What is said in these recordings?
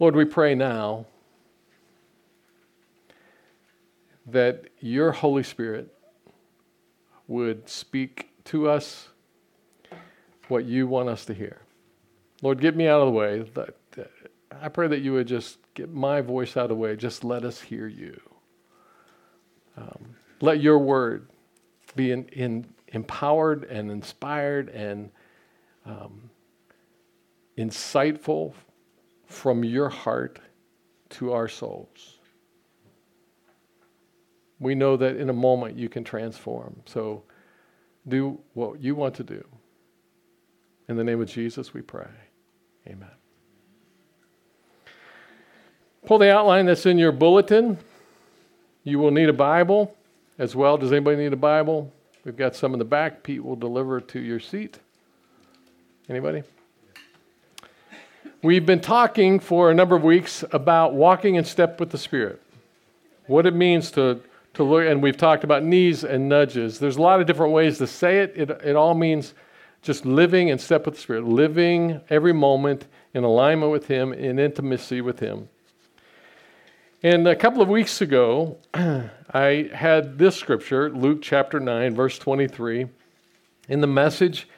Lord, we pray now that your Holy Spirit would speak to us what you want us to hear. Lord, get me out of the way. I pray that you would just get my voice out of the way. Just let us hear you. Um, let your word be in, in, empowered and inspired and um, insightful from your heart to our souls. We know that in a moment you can transform. So do what you want to do. In the name of Jesus, we pray. Amen. Pull the outline that's in your bulletin. You will need a Bible as well. Does anybody need a Bible? We've got some in the back. Pete will deliver to your seat. Anybody? We've been talking for a number of weeks about walking in step with the Spirit. What it means to, to look, and we've talked about knees and nudges. There's a lot of different ways to say it. It, it all means just living in step with the Spirit, living every moment in alignment with Him, in intimacy with Him. And a couple of weeks ago, I had this scripture, Luke chapter 9, verse 23, in the message.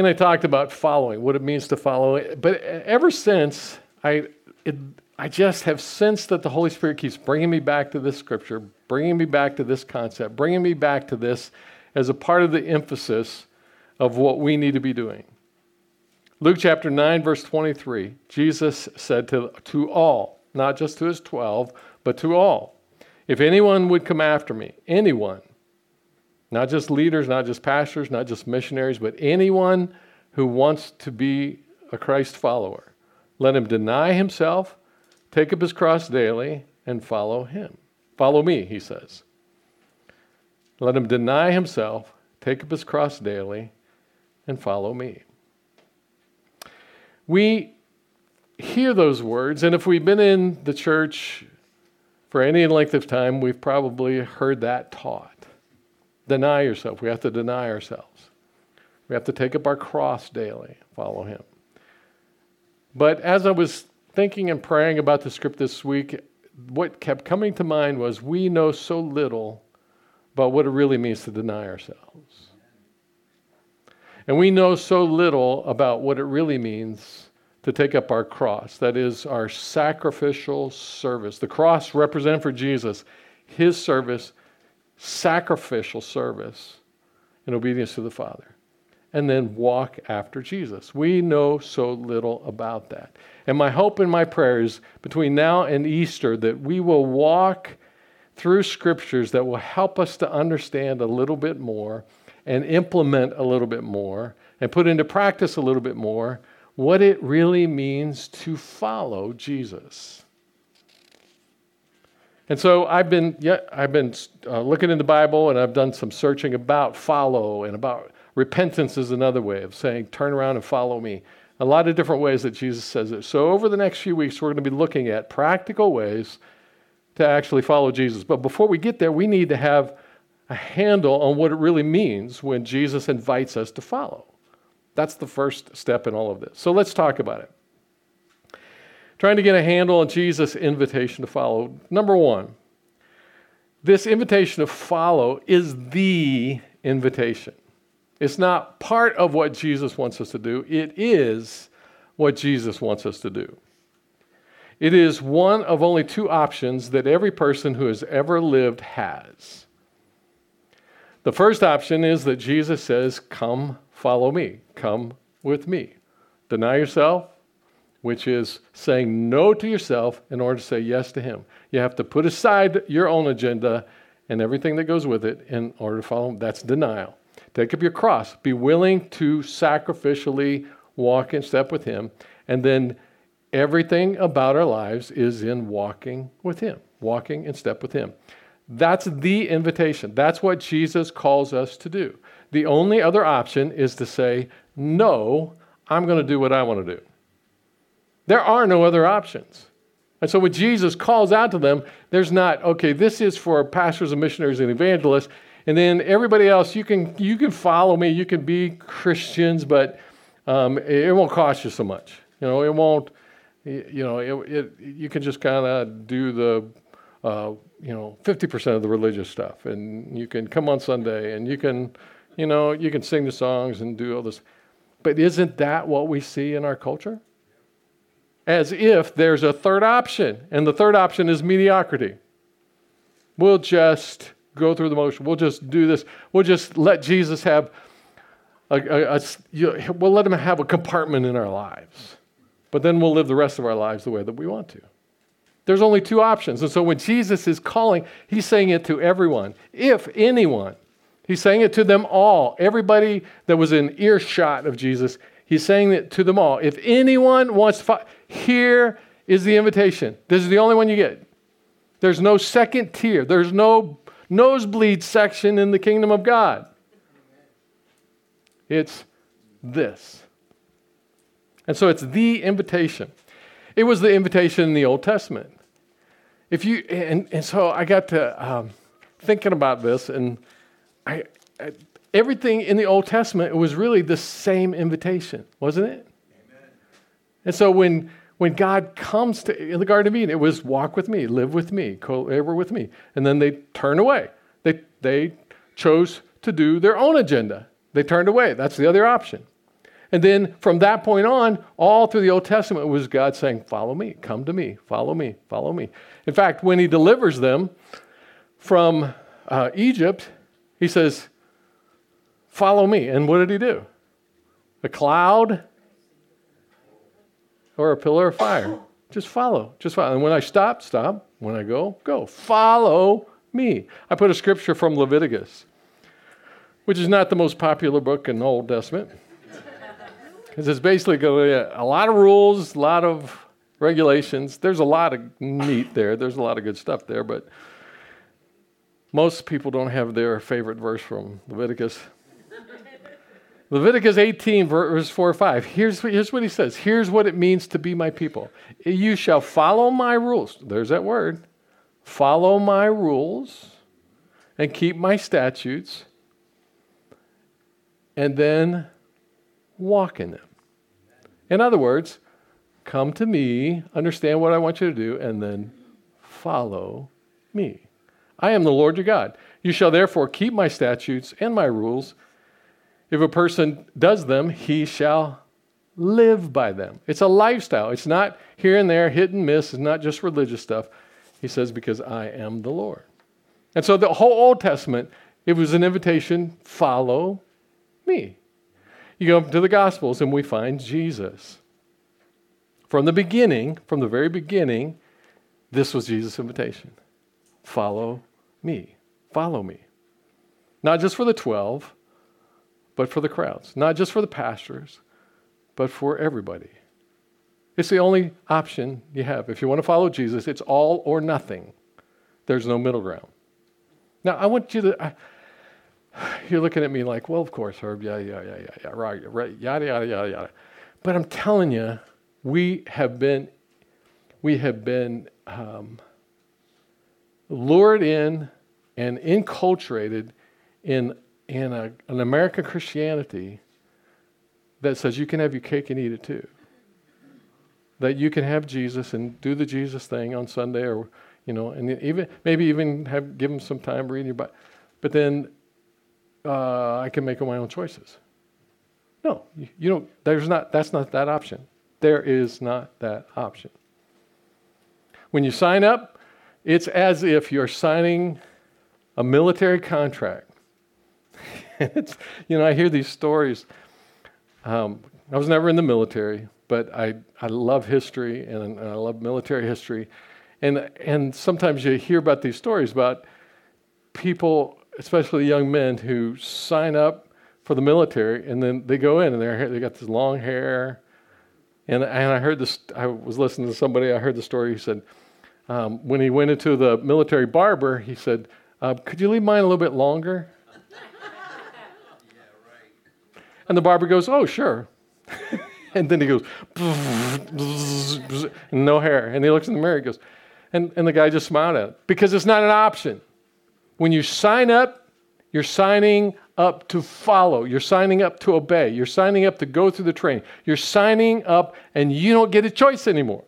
And I talked about following, what it means to follow. But ever since, I, it, I just have sensed that the Holy Spirit keeps bringing me back to this scripture, bringing me back to this concept, bringing me back to this as a part of the emphasis of what we need to be doing. Luke chapter 9, verse 23, Jesus said to, to all, not just to his 12, but to all. If anyone would come after me, anyone, not just leaders, not just pastors, not just missionaries, but anyone who wants to be a Christ follower, let him deny himself, take up his cross daily, and follow him. Follow me, he says. Let him deny himself, take up his cross daily, and follow me. We hear those words, and if we've been in the church for any length of time, we've probably heard that taught. Deny yourself. We have to deny ourselves. We have to take up our cross daily, follow Him. But as I was thinking and praying about the script this week, what kept coming to mind was we know so little about what it really means to deny ourselves. And we know so little about what it really means to take up our cross. That is our sacrificial service. The cross represented for Jesus, his service, sacrificial service in obedience to the Father. And then walk after Jesus. We know so little about that. And my hope and my prayers between now and Easter that we will walk through scriptures that will help us to understand a little bit more and implement a little bit more and put into practice a little bit more what it really means to follow Jesus. And so I've been, yeah, I've been uh, looking in the Bible and I've done some searching about follow and about repentance is another way of saying turn around and follow me. A lot of different ways that Jesus says it. So over the next few weeks, we're going to be looking at practical ways to actually follow Jesus. But before we get there, we need to have a handle on what it really means when Jesus invites us to follow. That's the first step in all of this. So let's talk about it. Trying to get a handle on Jesus' invitation to follow. Number one, this invitation to follow is the invitation. It's not part of what Jesus wants us to do, it is what Jesus wants us to do. It is one of only two options that every person who has ever lived has. The first option is that Jesus says, Come follow me, come with me. Deny yourself, which is saying no to yourself in order to say yes to Him. You have to put aside your own agenda and everything that goes with it in order to follow Him. That's denial. Take up your cross. Be willing to sacrificially walk in step with Him. And then everything about our lives is in walking with Him, walking in step with Him. That's the invitation. That's what Jesus calls us to do. The only other option is to say, no, I'm going to do what I want to do. There are no other options. And so when Jesus calls out to them, there's not, okay, this is for pastors and missionaries and evangelists, and then everybody else, you can, you can follow me, you can be Christians, but um, it won't cost you so much. You know, it won't, You know, it, it you can just kind of do the, uh, you know, 50% of the religious stuff, and you can come on Sunday, and you can, you know, you can sing the songs and do all this. But isn't that what we see in our culture? As if there's a third option, and the third option is mediocrity. We'll just go through the motion. We'll just do this. We'll just let Jesus have a, a, a you know, we'll let him have a compartment in our lives. But then we'll live the rest of our lives the way that we want to. There's only two options. And so when Jesus is calling, he's saying it to everyone. If anyone, he's saying it to them all. Everybody that was in earshot of Jesus, he's saying it to them all. If anyone wants to, here is the invitation. This is the only one you get. There's no second tier. There's no nosebleed section in the kingdom of God. It's this. And so it's the invitation. It was the invitation in the Old Testament. If you and, and so I got to um, thinking about this, and I, I, everything in the Old Testament was really the same invitation, wasn't it? Amen. And so when when God comes to in the Garden of Eden, it was walk with me, live with me, co-labor with me, and then they turn away. They they chose to do their own agenda. They turned away. That's the other option. And then from that point on, all through the Old Testament it was God saying, Follow me, come to me, follow me, follow me. In fact, when he delivers them from uh, Egypt, he says, Follow me. And what did he do? A cloud or a pillar of fire. Just follow. Just follow. And when I stop, stop. When I go, go. Follow me. I put a scripture from Leviticus which is not the most popular book in the Old Testament. Because it's basically a lot of rules, a lot of regulations. There's a lot of meat there, there's a lot of good stuff there, but most people don't have their favorite verse from Leviticus. Leviticus 18, verse 4 or 5. Here's, here's what he says. Here's what it means to be my people. You shall follow my rules. There's that word. Follow my rules and keep my statutes and then walk in them. In other words, come to me, understand what I want you to do, and then follow me. I am the Lord your God. You shall therefore keep my statutes and my rules. If a person does them, he shall live by them. It's a lifestyle. It's not here and there, hit and miss. It's not just religious stuff. He says, because I am the Lord. And so the whole Old Testament, it was an invitation follow me. You go to the Gospels and we find Jesus. From the beginning, from the very beginning, this was Jesus' invitation follow me. Follow me. Not just for the 12, but for the crowds. Not just for the pastors, but for everybody. It's the only option you have. If you want to follow Jesus, it's all or nothing. There's no middle ground. Now, I want you to. I, you're looking at me like, well, of course, Herb, yeah, yeah, yeah, yeah, yeah, right, right, yada, yada, yada, yada. But I'm telling you, we have been, we have been um, lured in and enculturated in, in a, an American Christianity that says you can have your cake and eat it too. That you can have Jesus and do the Jesus thing on Sunday, or you know, and even maybe even have give him some time reading your Bible. But then uh, I can make my own choices. No, you, you don't. There's not. That's not that option. There is not that option. When you sign up, it's as if you're signing a military contract. you know, I hear these stories. Um, I was never in the military, but I, I love history and, and I love military history. And, and sometimes you hear about these stories about people especially young men who sign up for the military and then they go in and they're, they got this long hair. And, and I heard this, I was listening to somebody, I heard the story. He said, um, when he went into the military barber, he said, uh, Could you leave mine a little bit longer? yeah, right. And the barber goes, Oh, sure. and then he goes, no hair. And he looks in the mirror, he goes, and, and the guy just smiled at it because it's not an option. When you sign up, you're signing up to follow. You're signing up to obey. You're signing up to go through the training. You're signing up and you don't get a choice anymore.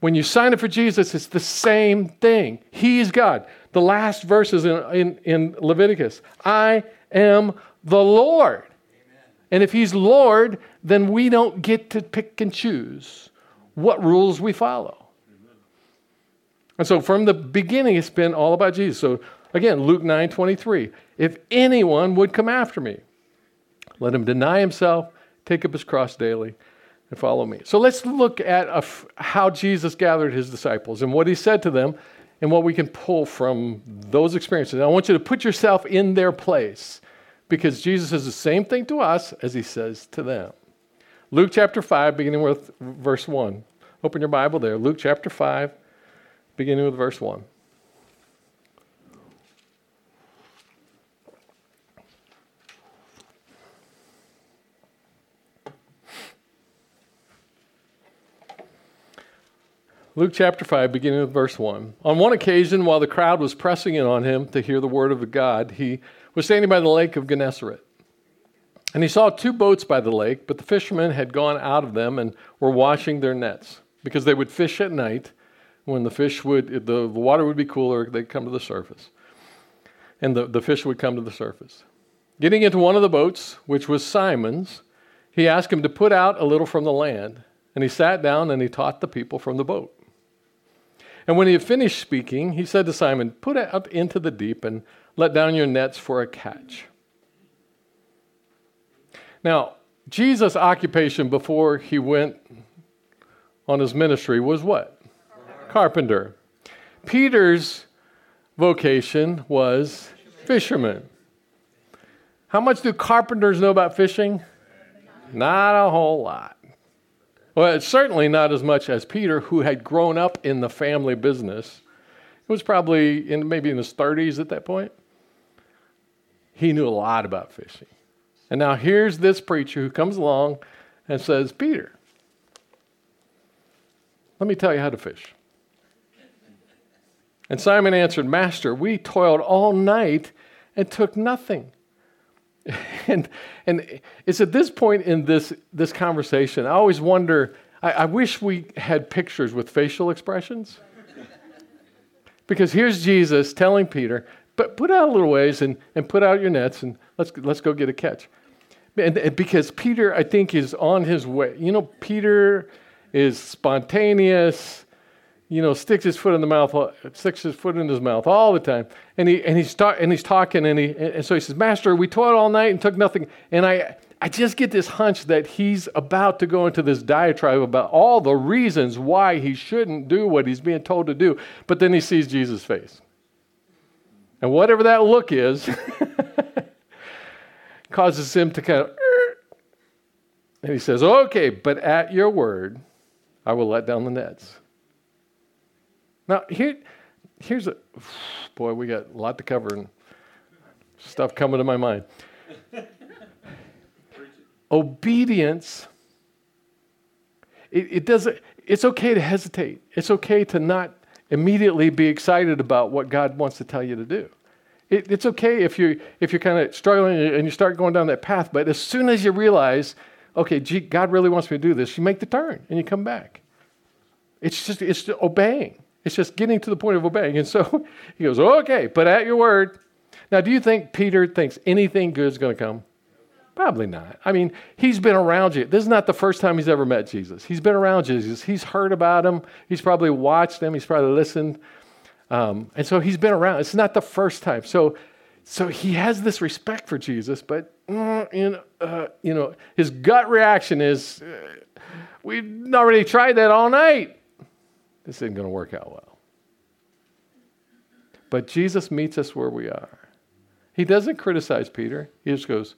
when you sign up for Jesus, it's the same thing. He's God. The last verses in, in, in Leviticus I am the Lord. And if He's Lord, then we don't get to pick and choose what rules we follow. And so from the beginning, it's been all about Jesus. So again, Luke 9 23. If anyone would come after me, let him deny himself, take up his cross daily, and follow me. So let's look at how Jesus gathered his disciples and what he said to them and what we can pull from those experiences. I want you to put yourself in their place because Jesus says the same thing to us as he says to them. Luke chapter 5, beginning with verse 1. Open your Bible there. Luke chapter 5, beginning with verse 1. Luke chapter 5, beginning with verse 1. On one occasion, while the crowd was pressing in on him to hear the word of God, he was standing by the lake of Gennesaret. And he saw two boats by the lake, but the fishermen had gone out of them and were washing their nets, because they would fish at night when the fish would, the water would be cooler, they'd come to the surface. And the, the fish would come to the surface. Getting into one of the boats, which was Simon's, he asked him to put out a little from the land. And he sat down and he taught the people from the boat. And when he had finished speaking, he said to Simon, Put out into the deep and let down your nets for a catch. Now, Jesus' occupation before he went on his ministry was what? Carpenter. Peter's vocation was fisherman. How much do carpenters know about fishing? Not a whole lot. Well, it's certainly not as much as Peter, who had grown up in the family business. He was probably in maybe in his 30s at that point. He knew a lot about fishing. And now here's this preacher who comes along and says, Peter, let me tell you how to fish. And Simon answered, Master, we toiled all night and took nothing. and and it's at this point in this this conversation, I always wonder. I, I wish we had pictures with facial expressions, because here's Jesus telling Peter, "But put out a little ways and and put out your nets and let's let's go get a catch." And, and because Peter, I think, is on his way. You know, Peter is spontaneous you know, sticks his foot in the mouth, sticks his foot in his mouth all the time. And he and he's ta- and he's talking, and he and so he says, "Master, we toiled all night and took nothing." And I I just get this hunch that he's about to go into this diatribe about all the reasons why he shouldn't do what he's being told to do. But then he sees Jesus' face, and whatever that look is, causes him to kind of. And he says, "Okay, but at your word, I will let down the nets." Now, here, here's a boy, we got a lot to cover and stuff coming to my mind. Obedience, it, it doesn't, it's okay to hesitate. It's okay to not immediately be excited about what God wants to tell you to do. It, it's okay if you're, if you're kind of struggling and you start going down that path, but as soon as you realize, okay, gee, God really wants me to do this, you make the turn and you come back. It's just, it's obeying. It's just getting to the point of obeying. And so he goes, okay, but at your word. Now, do you think Peter thinks anything good is going to come? Probably not. I mean, he's been around you. This is not the first time he's ever met Jesus. He's been around Jesus. He's heard about him. He's probably watched him. He's probably listened. Um, and so he's been around. It's not the first time. So, so he has this respect for Jesus, but mm, in, uh, you know, his gut reaction is, uh, we've already tried that all night this isn't going to work out well. But Jesus meets us where we are. He doesn't criticize Peter, he just goes,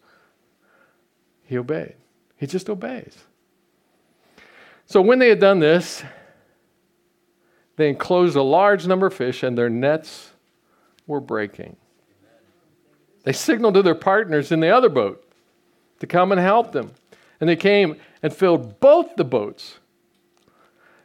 he obeyed. He just obeys. So when they had done this, they enclosed a large number of fish, and their nets were breaking. They signaled to their partners in the other boat to come and help them. And they came and filled both the boats.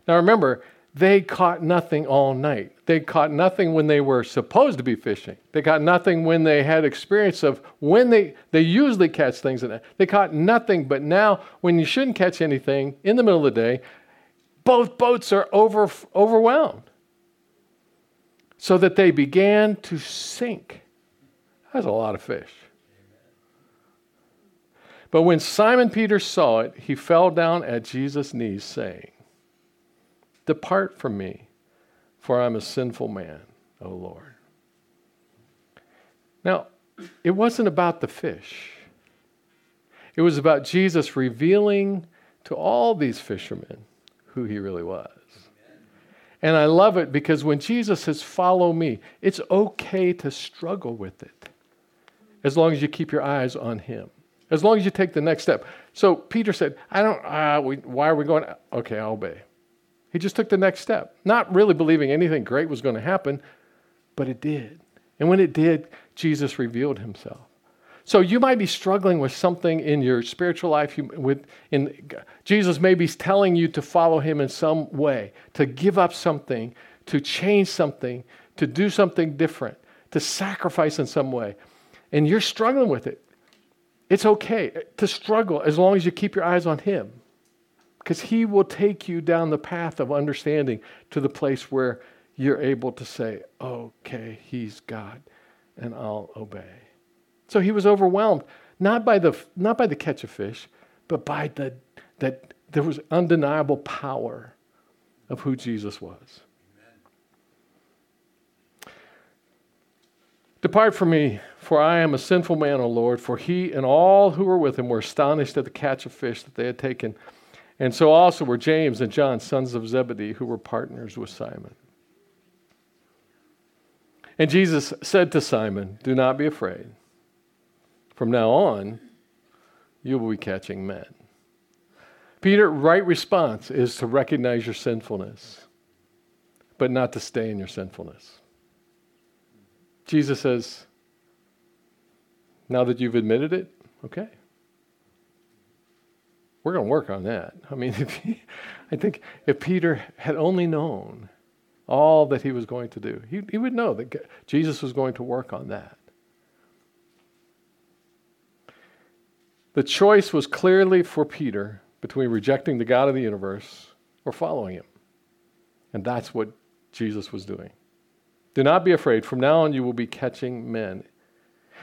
Now remember, they caught nothing all night. They caught nothing when they were supposed to be fishing. They caught nothing when they had experience of when they, they usually catch things. In it. They caught nothing, but now when you shouldn't catch anything in the middle of the day, both boats are over, overwhelmed. So that they began to sink. That's a lot of fish. But when Simon Peter saw it, he fell down at Jesus' knees, saying, Depart from me, for I'm a sinful man, O Lord. Now, it wasn't about the fish, it was about Jesus revealing to all these fishermen who he really was. And I love it because when Jesus says, Follow me, it's okay to struggle with it as long as you keep your eyes on him, as long as you take the next step. So Peter said, I don't, uh, we, why are we going? Okay, I'll obey. He just took the next step, not really believing anything great was going to happen, but it did. And when it did, Jesus revealed himself. So you might be struggling with something in your spiritual life. With, in, Jesus may be telling you to follow him in some way, to give up something, to change something, to do something different, to sacrifice in some way. And you're struggling with it. It's okay to struggle as long as you keep your eyes on him. Because he will take you down the path of understanding to the place where you're able to say, okay, he's God, and I'll obey. So he was overwhelmed, not by the, not by the catch of fish, but by the, that there was undeniable power of who Jesus was. Depart from me, for I am a sinful man, O Lord. For he and all who were with him were astonished at the catch of fish that they had taken. And so also were James and John, sons of Zebedee, who were partners with Simon. And Jesus said to Simon, Do not be afraid. From now on, you will be catching men. Peter, right response is to recognize your sinfulness, but not to stay in your sinfulness. Jesus says, Now that you've admitted it, okay. We're going to work on that. I mean, he, I think if Peter had only known all that he was going to do, he, he would know that Jesus was going to work on that. The choice was clearly for Peter between rejecting the God of the universe or following him. And that's what Jesus was doing. Do not be afraid. From now on, you will be catching men.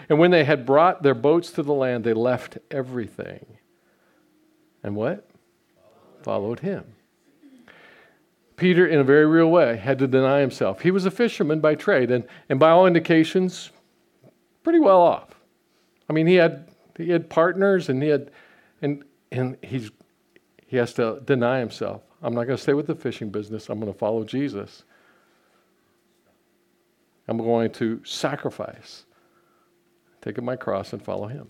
And when they had brought their boats to the land, they left everything. And what? Followed him. Peter, in a very real way, had to deny himself. He was a fisherman by trade, and, and by all indications, pretty well off. I mean, he had he had partners and he had and and he's he has to deny himself. I'm not going to stay with the fishing business. I'm going to follow Jesus. I'm going to sacrifice, take up my cross and follow him.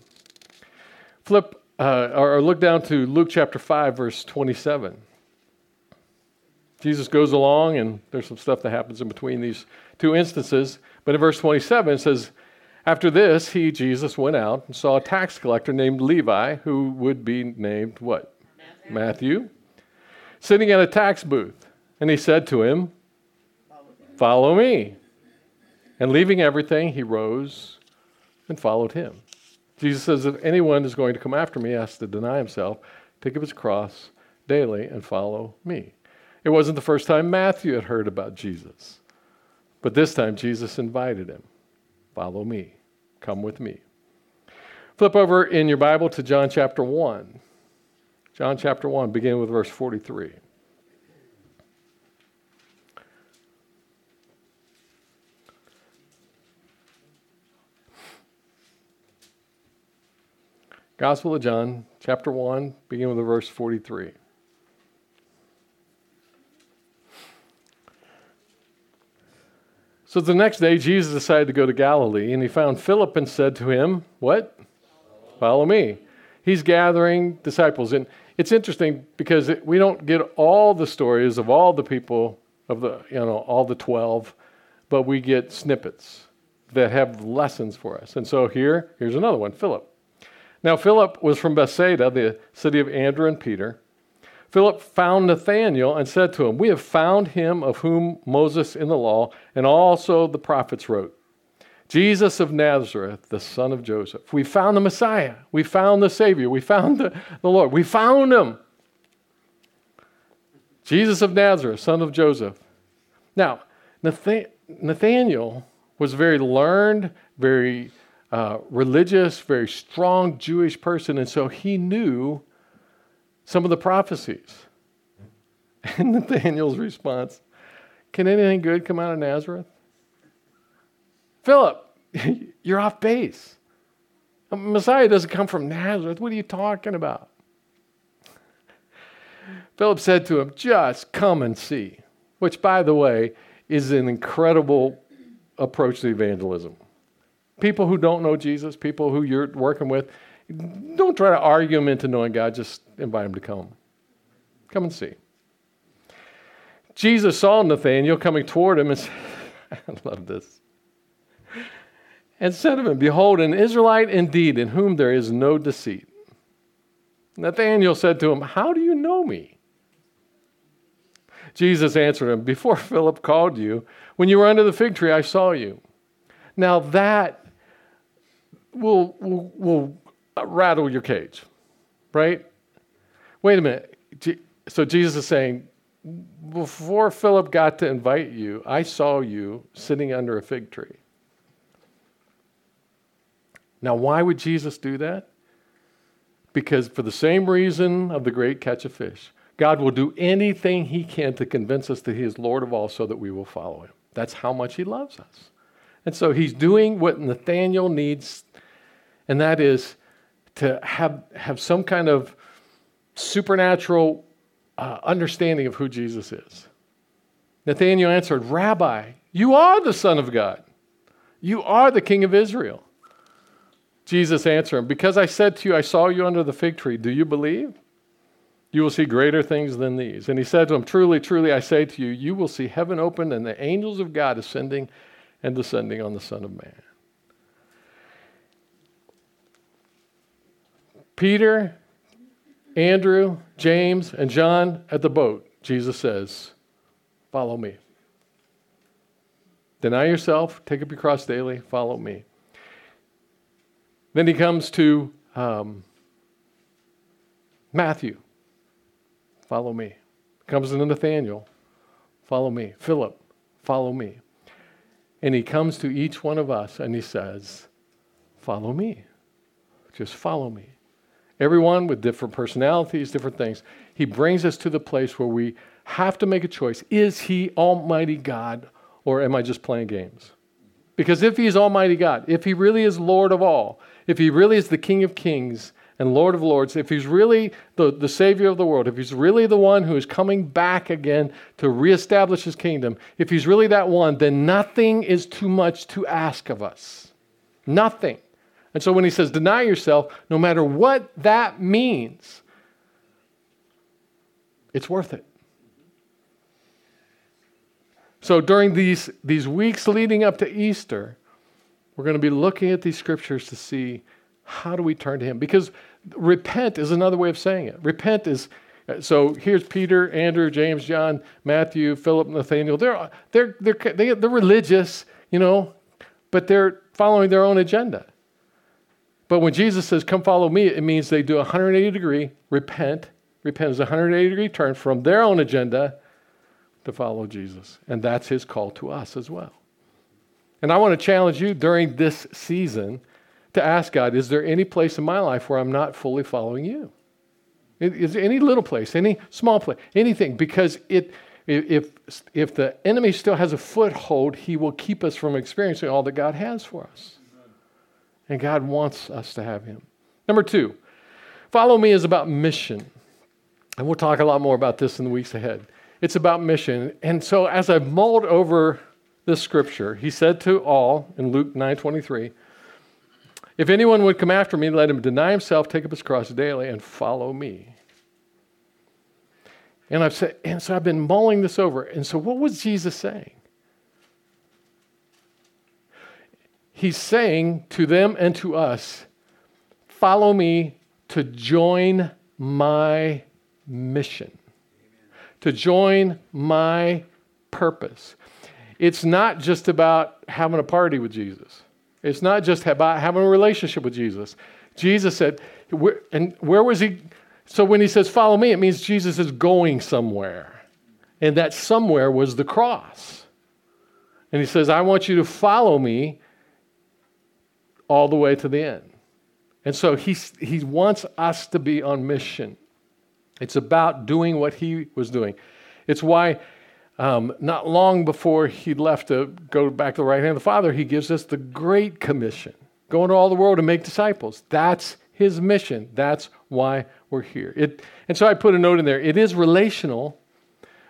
Flip uh, or look down to Luke chapter 5, verse 27. Jesus goes along, and there's some stuff that happens in between these two instances. But in verse 27, it says, after this, he, Jesus, went out and saw a tax collector named Levi, who would be named what? Matthew. Matthew sitting at a tax booth. And he said to him, Follow me. And leaving everything, he rose and followed him. Jesus says, If anyone is going to come after me, he has to deny himself, take up his cross daily, and follow me. It wasn't the first time Matthew had heard about Jesus, but this time Jesus invited him. Follow me. Come with me. Flip over in your Bible to John chapter 1. John chapter 1, beginning with verse 43. Gospel of John, chapter 1, beginning with verse 43. So the next day, Jesus decided to go to Galilee, and he found Philip and said to him, What? Follow me. He's gathering disciples. And it's interesting because we don't get all the stories of all the people of the, you know, all the 12, but we get snippets that have lessons for us. And so here, here's another one Philip. Now, Philip was from Bethsaida, the city of Andrew and Peter. Philip found Nathanael and said to him, We have found him of whom Moses in the law and also the prophets wrote. Jesus of Nazareth, the son of Joseph. We found the Messiah. We found the Savior. We found the, the Lord. We found him. Jesus of Nazareth, son of Joseph. Now, Nathaniel was very learned, very uh, religious, very strong Jewish person, and so he knew some of the prophecies. And Nathaniel's response Can anything good come out of Nazareth? Philip, you're off base. Messiah doesn't come from Nazareth. What are you talking about? Philip said to him, Just come and see, which, by the way, is an incredible approach to evangelism. People who don't know Jesus, people who you're working with, don't try to argue them into knowing God, just invite them to come. Come and see. Jesus saw Nathanael coming toward him and said, I love this. And said to him, Behold, an Israelite indeed, in whom there is no deceit. Nathanael said to him, How do you know me? Jesus answered him, Before Philip called you, when you were under the fig tree, I saw you. Now that will, will, will rattle your cage, right? Wait a minute. So Jesus is saying, Before Philip got to invite you, I saw you sitting under a fig tree. Now, why would Jesus do that? Because for the same reason of the great catch of fish, God will do anything he can to convince us that he is Lord of all so that we will follow him. That's how much he loves us. And so he's doing what Nathaniel needs, and that is to have, have some kind of supernatural uh, understanding of who Jesus is. Nathaniel answered, Rabbi, you are the Son of God. You are the King of Israel. Jesus answered him, Because I said to you, I saw you under the fig tree, do you believe? You will see greater things than these. And he said to him, Truly, truly, I say to you, you will see heaven opened and the angels of God ascending and descending on the Son of Man. Peter, Andrew, James, and John at the boat, Jesus says, Follow me. Deny yourself, take up your cross daily, follow me. Then he comes to um, Matthew. Follow me. Comes to Nathaniel. Follow me. Philip. Follow me. And he comes to each one of us and he says, Follow me. Just follow me. Everyone with different personalities, different things. He brings us to the place where we have to make a choice. Is he Almighty God or am I just playing games? Because if he's Almighty God, if he really is Lord of all, if he really is the King of kings, and Lord of Lords, if he's really the, the Savior of the world, if he's really the one who is coming back again to reestablish his kingdom, if he's really that one, then nothing is too much to ask of us. Nothing. And so when he says deny yourself, no matter what that means, it's worth it. So during these, these weeks leading up to Easter, we're going to be looking at these scriptures to see how do we turn to Him? Because repent is another way of saying it. Repent is, so here's Peter, Andrew, James, John, Matthew, Philip, Nathaniel. They're, they're, they're, they, are they are religious, you know, but they're following their own agenda. But when Jesus says, come follow me, it means they do a 180 degree repent. Repent is a 180 degree turn from their own agenda to follow Jesus. And that's his call to us as well. And I want to challenge you during this season to ask God, is there any place in my life where I'm not fully following you? Is there any little place, any small place, anything? Because it, if, if the enemy still has a foothold, he will keep us from experiencing all that God has for us. And God wants us to have him. Number two, follow me is about mission. And we'll talk a lot more about this in the weeks ahead. It's about mission. And so as I've mulled over this scripture, he said to all in Luke 9 23, if anyone would come after me, let him deny himself, take up his cross daily, and follow me. And I've said, and so I've been mulling this over. And so what was Jesus saying? He's saying to them and to us, follow me to join my mission, to join my purpose. It's not just about having a party with Jesus. It's not just about having a relationship with Jesus. Jesus said, and where was he? So when he says, follow me, it means Jesus is going somewhere. And that somewhere was the cross. And he says, I want you to follow me all the way to the end. And so he, he wants us to be on mission. It's about doing what he was doing. It's why um, not long before he left to go back to the right hand of the Father, he gives us the Great Commission go into all the world and make disciples. That's his mission. That's why we're here. It, and so I put a note in there. It is relational,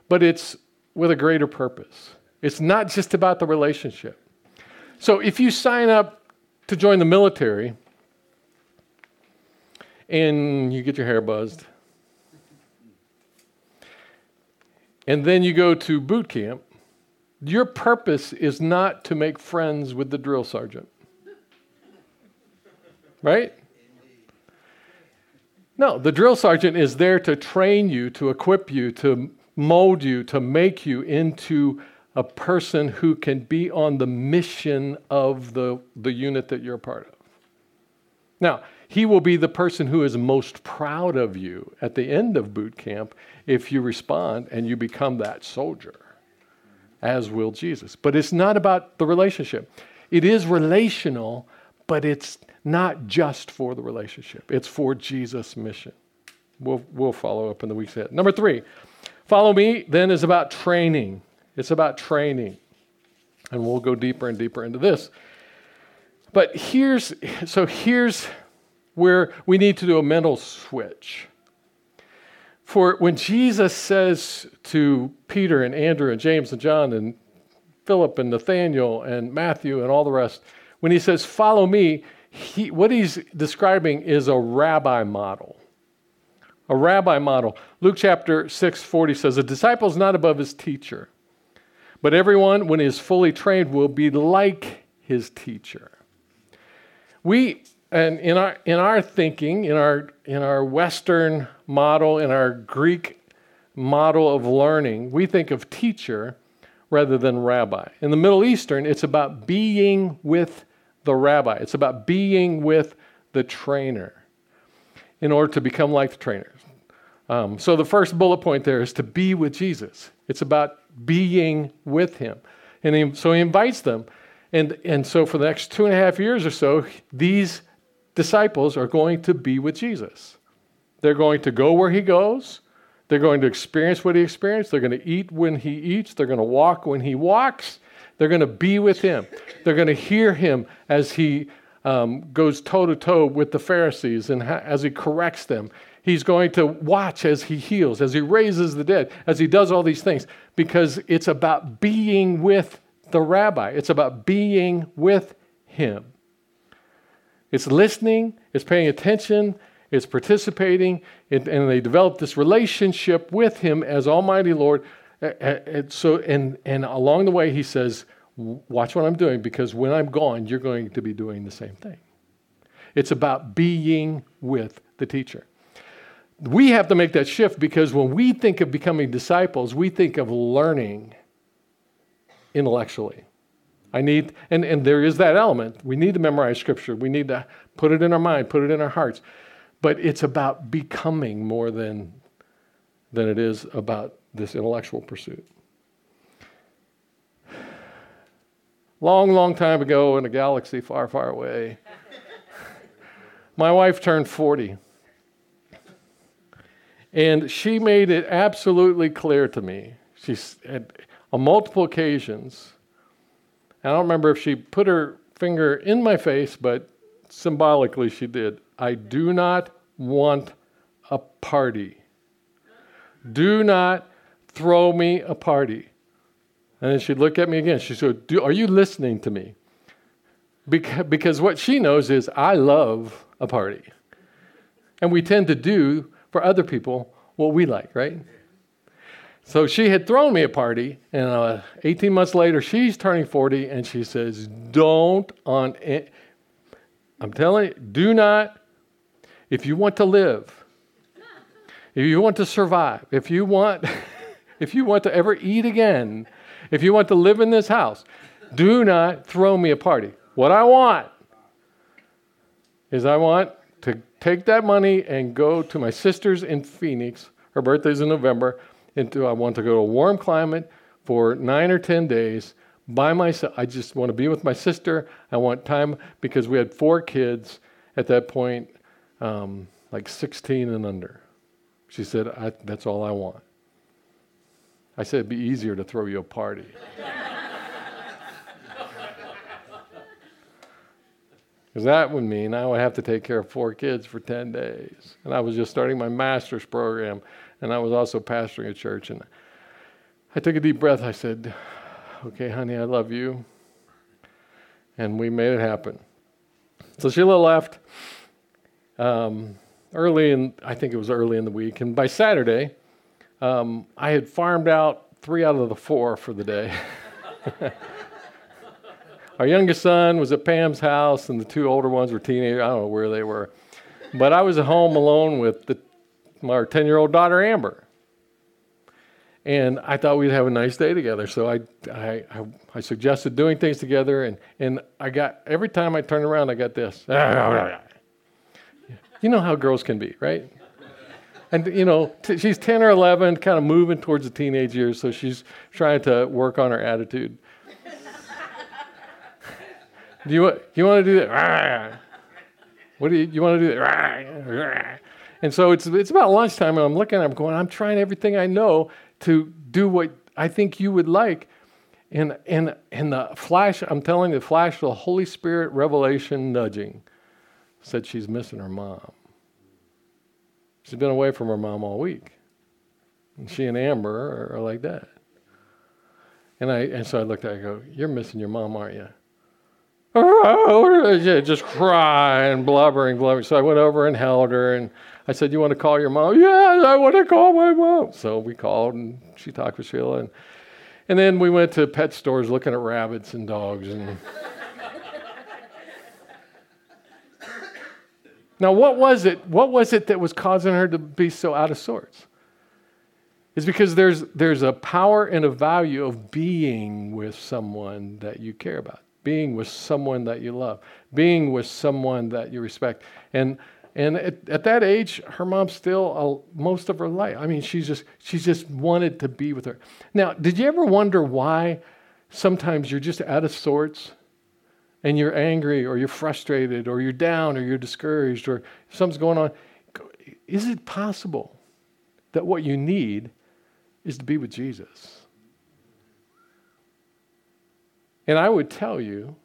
but it's with a greater purpose. It's not just about the relationship. So if you sign up to join the military and you get your hair buzzed, and then you go to boot camp, your purpose is not to make friends with the drill sergeant. Right? No, the drill sergeant is there to train you, to equip you, to mold you, to make you into a person who can be on the mission of the, the unit that you're a part of. Now, he will be the person who is most proud of you at the end of boot camp if you respond and you become that soldier, as will Jesus. But it's not about the relationship. It is relational, but it's not just for the relationship, it's for Jesus' mission. We'll, we'll follow up in the weeks ahead. Number three, follow me then is about training. It's about training. And we'll go deeper and deeper into this. But here's so here's where we need to do a mental switch. For when Jesus says to Peter and Andrew and James and John and Philip and Nathaniel and Matthew and all the rest, when he says, Follow me, he, what he's describing is a rabbi model. A rabbi model. Luke chapter 6 40 says, A disciple is not above his teacher, but everyone, when he is fully trained, will be like his teacher. We, and in our, in our thinking, in our, in our Western model, in our Greek model of learning, we think of teacher rather than rabbi. In the Middle Eastern, it's about being with the rabbi, it's about being with the trainer in order to become like the trainer. Um, so the first bullet point there is to be with Jesus. It's about being with him. And he, so he invites them. And, and so for the next two and a half years or so, these disciples are going to be with Jesus. They're going to go where he goes. They're going to experience what he experienced. They're going to eat when he eats. They're going to walk when he walks. They're going to be with him. They're going to hear him as he um, goes toe to toe with the Pharisees and ha- as he corrects them. He's going to watch as he heals, as he raises the dead, as he does all these things, because it's about being with the rabbi. It's about being with him. It's listening, it's paying attention, it's participating, and they develop this relationship with him as Almighty Lord and so, and, and along the way, he says, Watch what I'm doing because when I'm gone, you're going to be doing the same thing. It's about being with the teacher. We have to make that shift because when we think of becoming disciples, we think of learning intellectually. I need, and, and there is that element. We need to memorize scripture. We need to put it in our mind, put it in our hearts. But it's about becoming more than, than it is about this intellectual pursuit. Long, long time ago in a galaxy far, far away, my wife turned 40. And she made it absolutely clear to me. She said on multiple occasions, I don't remember if she put her finger in my face, but symbolically she did. I do not want a party. Do not throw me a party. And then she'd look at me again. She said, Are you listening to me? Because what she knows is I love a party. And we tend to do for other people what we like, right? So she had thrown me a party, and uh, 18 months later, she's turning 40, and she says, Don't on it. I'm telling you, do not, if you want to live, if you want to survive, if you want. if you want to ever eat again, if you want to live in this house, do not throw me a party. What I want is I want to take that money and go to my sister's in Phoenix. Her birthday's in November. into, I want to go to a warm climate for nine or 10 days by myself. I just want to be with my sister. I want time because we had four kids at that point, um, like 16 and under. She said, That's all I want. I said, It'd be easier to throw you a party. Because that would mean I would have to take care of four kids for 10 days. And I was just starting my master's program, and I was also pastoring a church. And I took a deep breath. I said, Okay, honey, I love you. And we made it happen. So Sheila left um, early in, I think it was early in the week. And by Saturday, um, I had farmed out three out of the four for the day. Our youngest son was at Pam's house, and the two older ones were teenagers. I don't know where they were. But I was at home alone with the, our 10 year old daughter, Amber. And I thought we'd have a nice day together. So I, I, I, I suggested doing things together. And, and I got, every time I turned around, I got this. You know how girls can be, right? And, you know, t- she's 10 or 11, kind of moving towards the teenage years. So she's trying to work on her attitude. Do you, you want to do that? What do you, you want to do that? And so it's, it's about lunchtime, and I'm looking, I'm going, I'm trying everything I know to do what I think you would like. And, and, and the flash, I'm telling you, the flash of the Holy Spirit revelation nudging said she's missing her mom. She's been away from her mom all week. And she and Amber are, are like that. And, I, and so I looked at her, I go, You're missing your mom, aren't you? just crying, blubbering, blubbering. So I went over and held her, and I said, "You want to call your mom?" Yeah, I want to call my mom. So we called, and she talked with Sheila, and and then we went to pet stores looking at rabbits and dogs. And now, what was it? What was it that was causing her to be so out of sorts? It's because there's there's a power and a value of being with someone that you care about being with someone that you love, being with someone that you respect. And and at, at that age, her mom still uh, most of her life. I mean, she's just she just wanted to be with her. Now, did you ever wonder why sometimes you're just out of sorts and you're angry or you're frustrated or you're down or you're discouraged or something's going on? Is it possible that what you need is to be with Jesus? And I would tell you,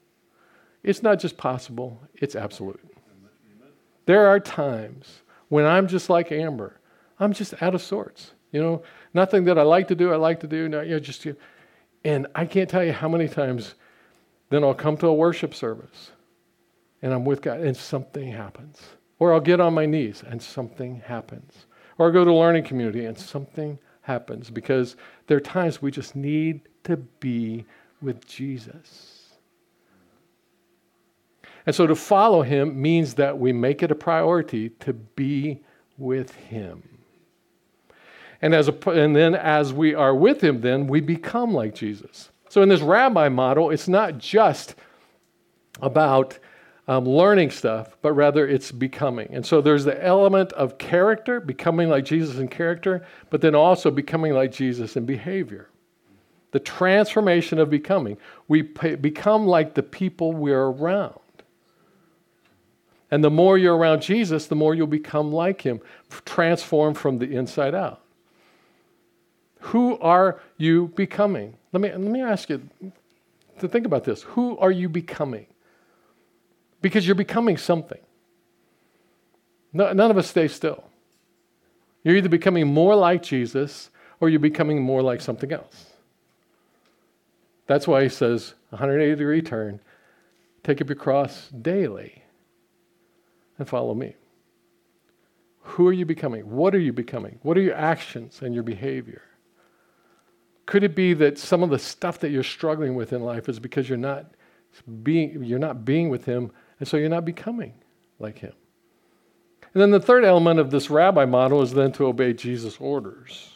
it's not just possible, it's absolute. There are times when I'm just like Amber. I'm just out of sorts. You know, nothing that I like to do, I like to do. No, you know, just, and I can't tell you how many times then I'll come to a worship service and I'm with God and something happens. Or I'll get on my knees and something happens. Or I'll go to a learning community and something happens because there are times we just need to be with Jesus. And so to follow him means that we make it a priority to be with him. And, as a, and then as we are with him, then we become like Jesus. So in this rabbi model, it's not just about um, learning stuff, but rather it's becoming. And so there's the element of character, becoming like Jesus in character, but then also becoming like Jesus in behavior the transformation of becoming. We become like the people we're around. And the more you're around Jesus, the more you'll become like him, transformed from the inside out. Who are you becoming? Let me, let me ask you to think about this. Who are you becoming? Because you're becoming something. No, none of us stay still. You're either becoming more like Jesus or you're becoming more like something else. That's why he says 180 degree turn, take up your cross daily and follow me. Who are you becoming? What are you becoming? What are your actions and your behavior? Could it be that some of the stuff that you're struggling with in life is because you're not being, you're not being with him, and so you're not becoming like him? And then the third element of this rabbi model is then to obey Jesus' orders.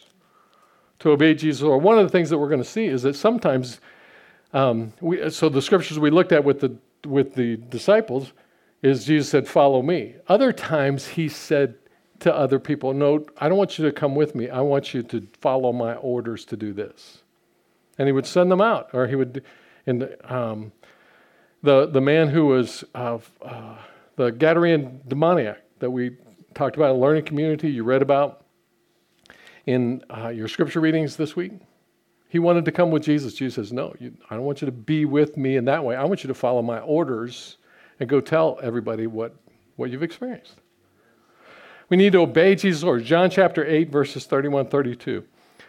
To obey Jesus, or one of the things that we're going to see is that sometimes um, we, so the scriptures we looked at with the, with the disciples is Jesus said, Follow me. Other times he said, to other people, No, I don't want you to come with me. I want you to follow my orders to do this. And he would send them out, or he would, and um, the, the man who was uh, uh, the Gadarene demoniac that we talked about in learning community, you read about in uh, your scripture readings this week. He wanted to come with Jesus. Jesus says, No, you, I don't want you to be with me in that way. I want you to follow my orders and go tell everybody what, what you've experienced. We need to obey Jesus' orders. John chapter 8, verses 31 32.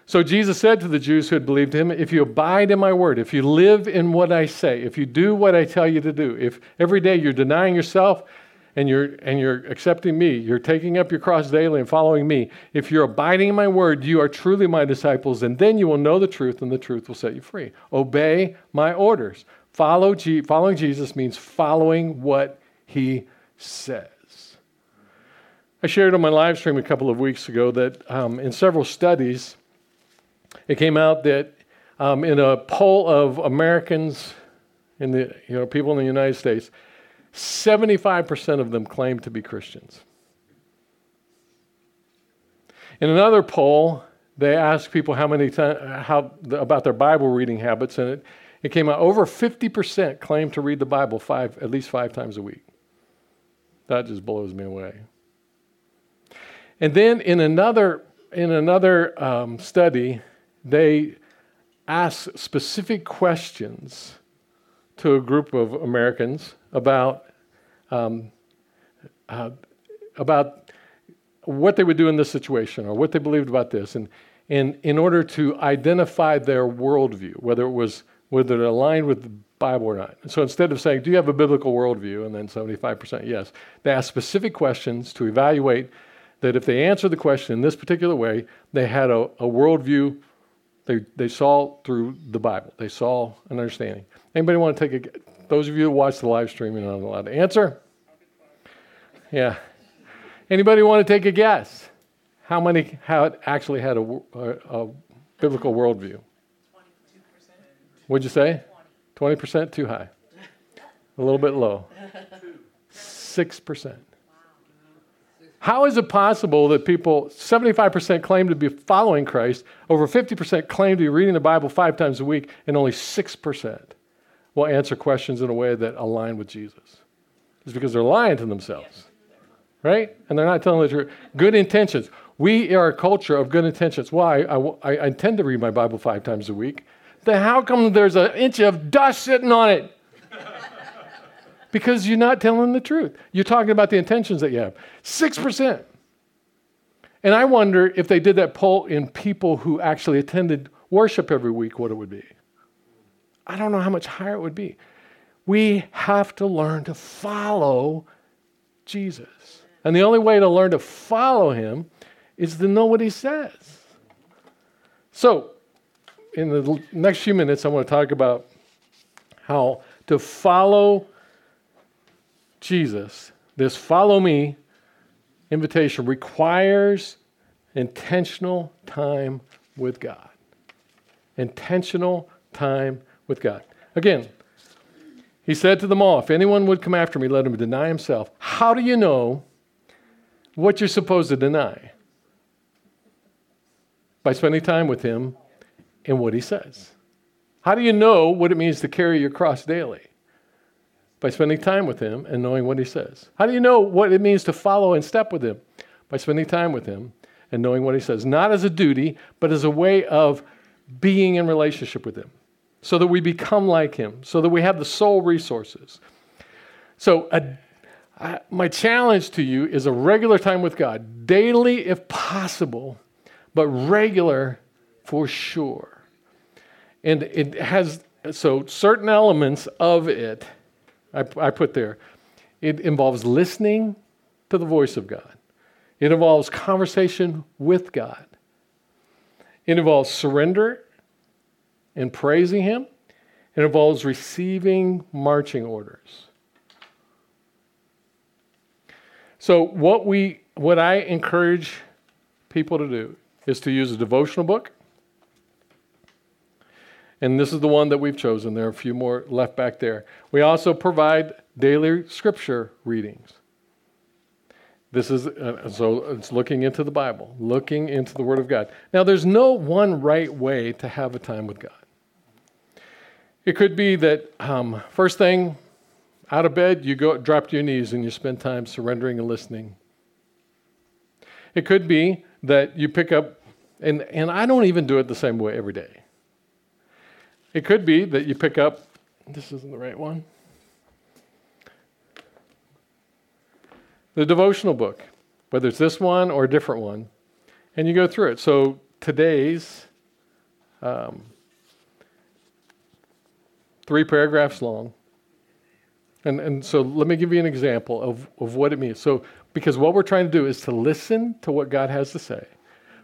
So Jesus said to the Jews who had believed him, If you abide in my word, if you live in what I say, if you do what I tell you to do, if every day you're denying yourself and you're, and you're accepting me, you're taking up your cross daily and following me, if you're abiding in my word, you are truly my disciples, and then you will know the truth, and the truth will set you free. Obey my orders. Follow G- following Jesus means following what he says. I shared on my live stream a couple of weeks ago that um, in several studies, it came out that um, in a poll of Americans, in the you know people in the United States, 75% of them claim to be Christians. In another poll, they asked people how many times how about their Bible reading habits, and it, it came out over 50% claim to read the Bible five at least five times a week. That just blows me away. And then in another in another um, study, they asked specific questions to a group of Americans about um, uh, about what they would do in this situation or what they believed about this, and, and in order to identify their worldview, whether it was whether it aligned with the Bible or not. So instead of saying, "Do you have a biblical worldview?" and then 75% yes, they asked specific questions to evaluate that if they answered the question in this particular way, they had a, a worldview they, they saw through the Bible. They saw an understanding. Anybody want to take a those of you who watch the live stream, you're not allowed to answer. Yeah. Anybody want to take a guess? How many had actually had a, a, a biblical worldview? What'd you say? 20% too high. A little bit low. 6%. How is it possible that people, 75% claim to be following Christ, over 50% claim to be reading the Bible five times a week, and only 6% will answer questions in a way that align with Jesus? It's because they're lying to themselves, right? And they're not telling the truth. Good intentions. We are a culture of good intentions. Why? I, I, I intend to read my Bible five times a week. Then how come there's an inch of dust sitting on it? because you're not telling the truth. You're talking about the intentions that you have. 6%. And I wonder if they did that poll in people who actually attended worship every week, what it would be. I don't know how much higher it would be. We have to learn to follow Jesus. And the only way to learn to follow him is to know what he says. So, in the next few minutes, I want to talk about how to follow Jesus, this follow me invitation requires intentional time with God. Intentional time with God. Again, he said to them all, If anyone would come after me, let him deny himself. How do you know what you're supposed to deny? By spending time with him and what he says. How do you know what it means to carry your cross daily? by spending time with Him and knowing what He says. How do you know what it means to follow and step with Him? By spending time with Him and knowing what He says. Not as a duty, but as a way of being in relationship with Him so that we become like Him, so that we have the soul resources. So, a, my challenge to you is a regular time with God, daily if possible, but regular for sure. And it has, so certain elements of it I, I put there. It involves listening to the voice of God, it involves conversation with God, it involves surrender and praising Him, it involves receiving marching orders. So, what, we, what I encourage people to do is to use a devotional book and this is the one that we've chosen. There are a few more left back there. We also provide daily scripture readings. This is uh, so it's looking into the Bible, looking into the Word of God. Now, there's no one right way to have a time with God. It could be that um, first thing out of bed, you go drop to your knees and you spend time surrendering and listening. It could be that you pick up, and, and I don't even do it the same way every day. It could be that you pick up, this isn't the right one. the devotional book, whether it's this one or a different one, and you go through it. So today's um, three paragraphs long. And, and so let me give you an example of, of what it means. So, because what we're trying to do is to listen to what God has to say,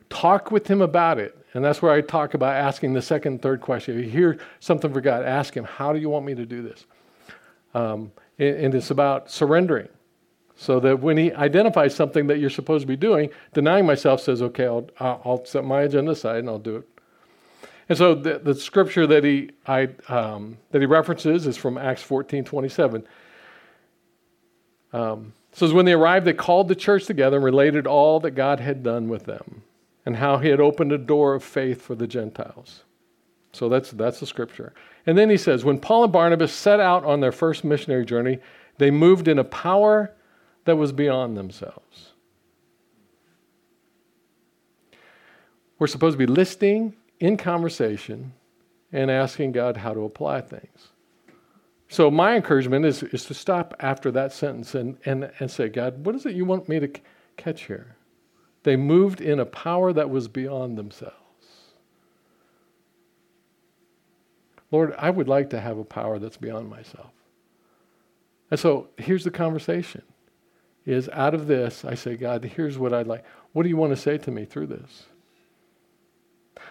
talk with Him about it. And that's where I talk about asking the second third question. If you hear something for God, ask Him, How do you want me to do this? Um, and, and it's about surrendering. So that when he identifies something that you're supposed to be doing, denying myself says, okay, I'll, I'll set my agenda aside and I'll do it. And so the, the scripture that he, I, um, that he references is from Acts 14 27. Um, says, when they arrived, they called the church together and related all that God had done with them and how he had opened a door of faith for the Gentiles. So that's, that's the scripture. And then he says, when Paul and Barnabas set out on their first missionary journey, they moved in a power that was beyond themselves. We're supposed to be listening in conversation and asking God how to apply things. So, my encouragement is, is to stop after that sentence and, and, and say, God, what is it you want me to c- catch here? They moved in a power that was beyond themselves. Lord, I would like to have a power that's beyond myself. And so here's the conversation is out of this, I say, God, here's what I'd like. What do you want to say to me through this?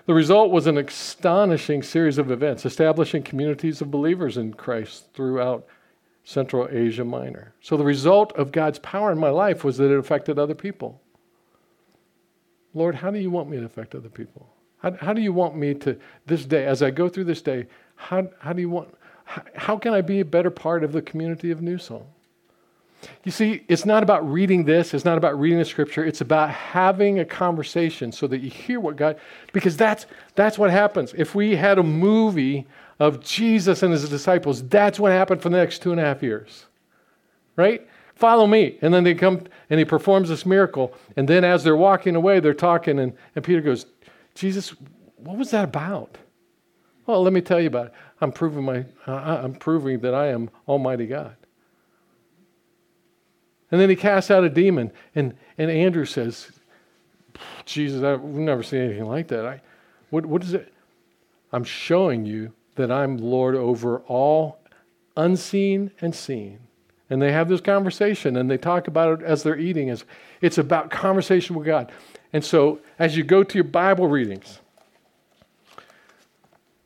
The result was an astonishing series of events, establishing communities of believers in Christ throughout Central Asia Minor. So the result of God's power in my life was that it affected other people. Lord, how do you want me to affect other people? How, how do you want me to, this day, as I go through this day, how, how do you want, how, how can I be a better part of the community of New Song? You see, it's not about reading this, it's not about reading the scripture, it's about having a conversation so that you hear what God, because that's, that's what happens. If we had a movie of Jesus and his disciples, that's what happened for the next two and a half years. Right? Follow me. And then they come and he performs this miracle. And then as they're walking away, they're talking, and, and Peter goes, Jesus, what was that about? Well, let me tell you about it. I'm proving, my, uh, I'm proving that I am Almighty God. And then he casts out a demon. And, and Andrew says, Jesus, I've never seen anything like that. I, what, what is it? I'm showing you that I'm Lord over all unseen and seen. And they have this conversation and they talk about it as they're eating. It's, it's about conversation with God. And so as you go to your Bible readings,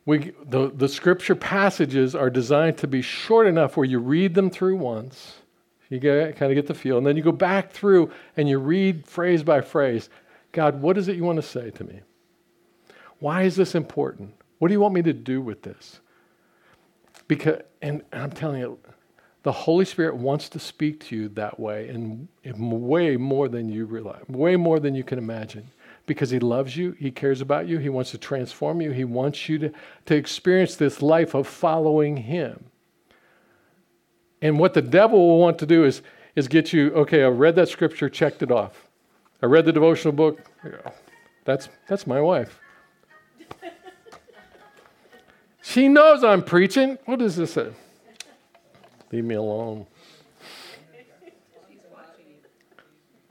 we, the, the scripture passages are designed to be short enough where you read them through once you get, kind of get the feel. And then you go back through and you read phrase by phrase God, what is it you want to say to me? Why is this important? What do you want me to do with this? Because, and I'm telling you, the Holy Spirit wants to speak to you that way and way more than you realize, way more than you can imagine. Because He loves you, He cares about you, He wants to transform you, He wants you to, to experience this life of following Him. And what the devil will want to do is, is get you, okay, I read that scripture, checked it off. I read the devotional book. That's, that's my wife. she knows I'm preaching. What does this say? Leave me alone.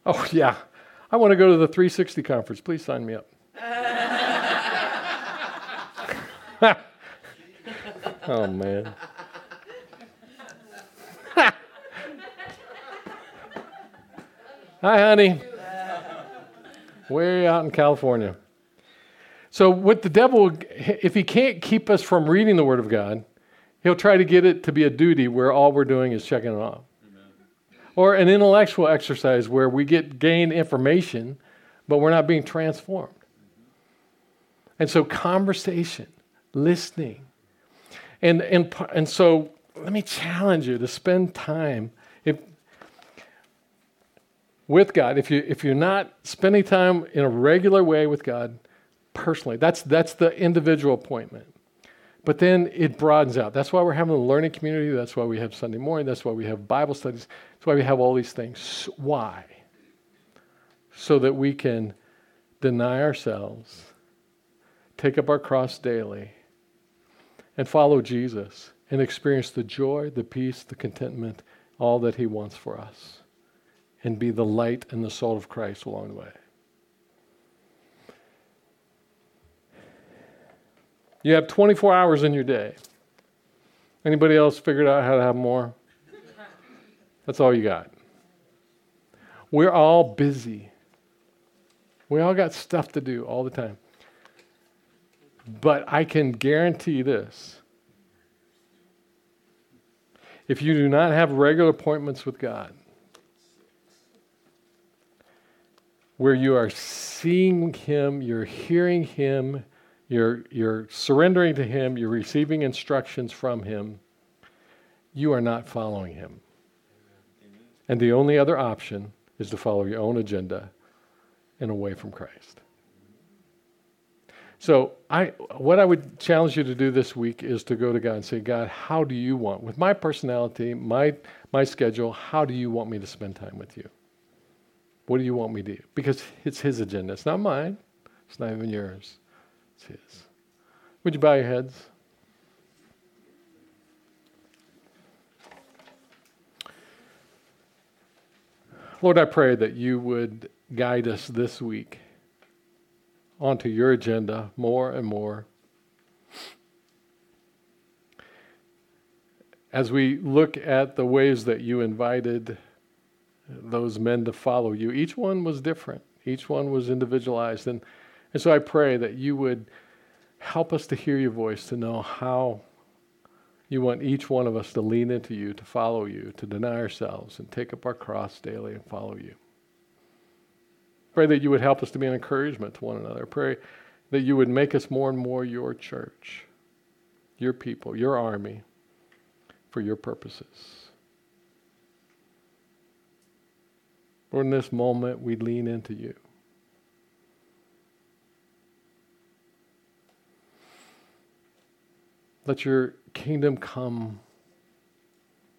Oh, yeah. I want to go to the 360 conference. Please sign me up. oh, man. Hi, honey. Way out in California. So, what the devil, if he can't keep us from reading the Word of God, he'll try to get it to be a duty where all we're doing is checking it off. Amen. Or an intellectual exercise where we get gain information, but we're not being transformed. And so, conversation, listening. And, and, and so, let me challenge you to spend time with God, if, you, if you're not spending time in a regular way with God personally, that's, that's the individual appointment. But then it broadens out. That's why we're having a learning community. That's why we have Sunday morning. That's why we have Bible studies. That's why we have all these things. Why? So that we can deny ourselves, take up our cross daily, and follow Jesus and experience the joy, the peace, the contentment, all that He wants for us, and be the light and the salt of Christ along the way. You have 24 hours in your day. Anybody else figured out how to have more? That's all you got. We're all busy. We all got stuff to do all the time. But I can guarantee this. If you do not have regular appointments with God, where you are seeing Him, you're hearing Him, you're, you're surrendering to Him, you're receiving instructions from Him, you are not following Him. And the only other option is to follow your own agenda and away from Christ. So, I, what I would challenge you to do this week is to go to God and say, God, how do you want, with my personality, my, my schedule, how do you want me to spend time with you? What do you want me to do? Because it's His agenda. It's not mine, it's not even yours, it's His. Would you bow your heads? Lord, I pray that you would guide us this week onto your agenda more and more. As we look at the ways that you invited those men to follow you, each one was different, each one was individualized. And, and so I pray that you would help us to hear your voice, to know how you want each one of us to lean into you, to follow you, to deny ourselves, and take up our cross daily and follow you. Pray that you would help us to be an encouragement to one another. Pray that you would make us more and more your church, your people, your army for your purposes. Lord, in this moment, we lean into you. Let your kingdom come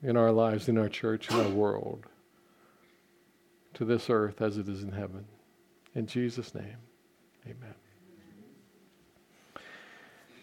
in our lives, in our church, in our world, to this earth as it is in heaven. In Jesus' name, amen.